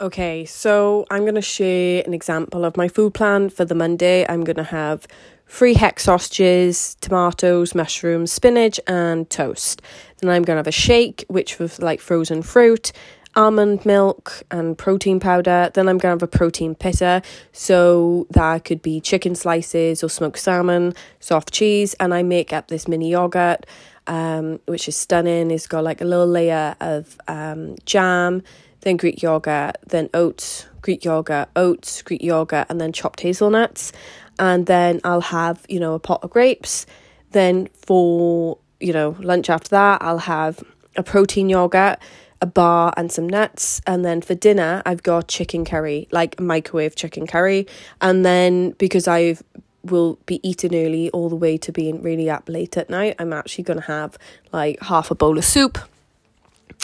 Okay, so I'm going to share an example of my food plan for the Monday. I'm going to have three Heck's sausages, tomatoes, mushrooms, spinach, and toast. Then I'm going to have a shake, which was like frozen fruit, almond milk, and protein powder. Then I'm going to have a protein pitta. So that could be chicken slices or smoked salmon, soft cheese. And I make up this mini yogurt, um, which is stunning. It's got like a little layer of um, jam then Greek yogurt, then oats, Greek yogurt, oats, Greek yogurt, and then chopped hazelnuts. And then I'll have, you know, a pot of grapes. Then for, you know, lunch after that, I'll have a protein yogurt, a bar, and some nuts. And then for dinner, I've got chicken curry, like microwave chicken curry. And then because I've will be eating early all the way to being really up late at night, I'm actually going to have like half a bowl of soup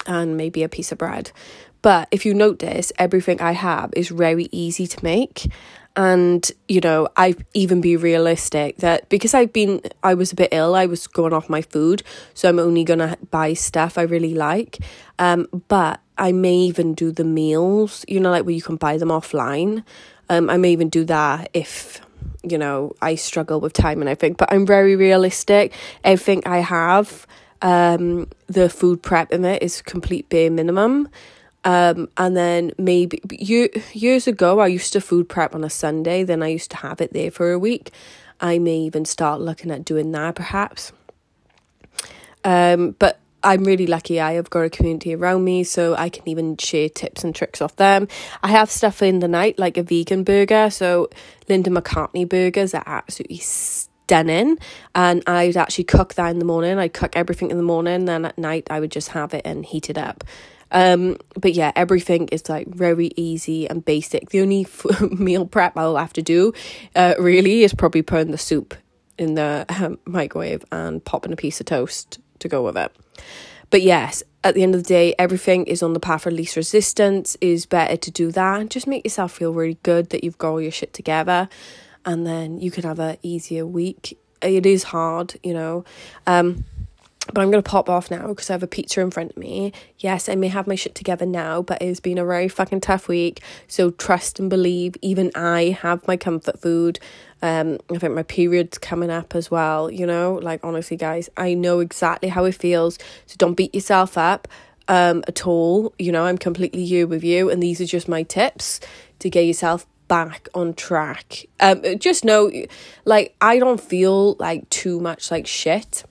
and maybe a piece of bread. But if you notice, everything I have is very easy to make. And, you know, I even be realistic that because I've been, I was a bit ill, I was going off my food. So I'm only going to buy stuff I really like. Um, but I may even do the meals, you know, like where you can buy them offline. Um, I may even do that if you know I struggle with time and everything. But I'm very realistic. Everything I have, um, the food prep in it is complete bare minimum. Um, and then maybe you, years ago, I used to food prep on a Sunday. Then I used to have it there for a week. I may even start looking at doing that, perhaps. Um, but I'm really lucky. I have got a community around me, so I can even share tips and tricks off them. I have stuff in the night, like a vegan burger. So Linda McCartney burgers are absolutely stunning, and I'd actually cook that in the morning. I'd cook everything in the morning, then at night I would just have it and heat it up. Um, but yeah, everything is like very easy and basic. The only f- meal prep I'll have to do, uh, really, is probably putting the soup in the um, microwave and popping a piece of toast to go with it. But yes, at the end of the day, everything is on the path of least resistance. Is better to do that. Just make yourself feel really good that you've got all your shit together, and then you can have a easier week. It is hard, you know. Um, but I'm going to pop off now because I have a pizza in front of me. Yes, I may have my shit together now, but it's been a very fucking tough week. So trust and believe, even I have my comfort food. Um, I think my period's coming up as well, you know? Like, honestly, guys, I know exactly how it feels. So don't beat yourself up um, at all. You know, I'm completely you with you, and these are just my tips to get yourself back on track. Um, just know, like, I don't feel like too much like shit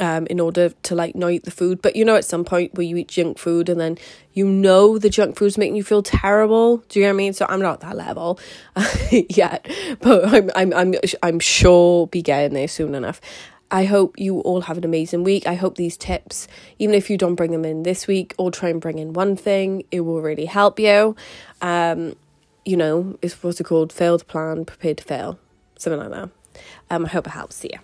um, in order to like not eat the food. But you know, at some point where you eat junk food and then you know the junk food's making you feel terrible. Do you know what I mean? So I'm not that level yet, but I'm I'm I'm I'm sure be getting there soon enough. I hope you all have an amazing week. I hope these tips, even if you don't bring them in this week or try and bring in one thing, it will really help you. Um, you know, it's what's it called? Failed plan, prepared to fail. Something like that. Um, I hope it helps. See ya.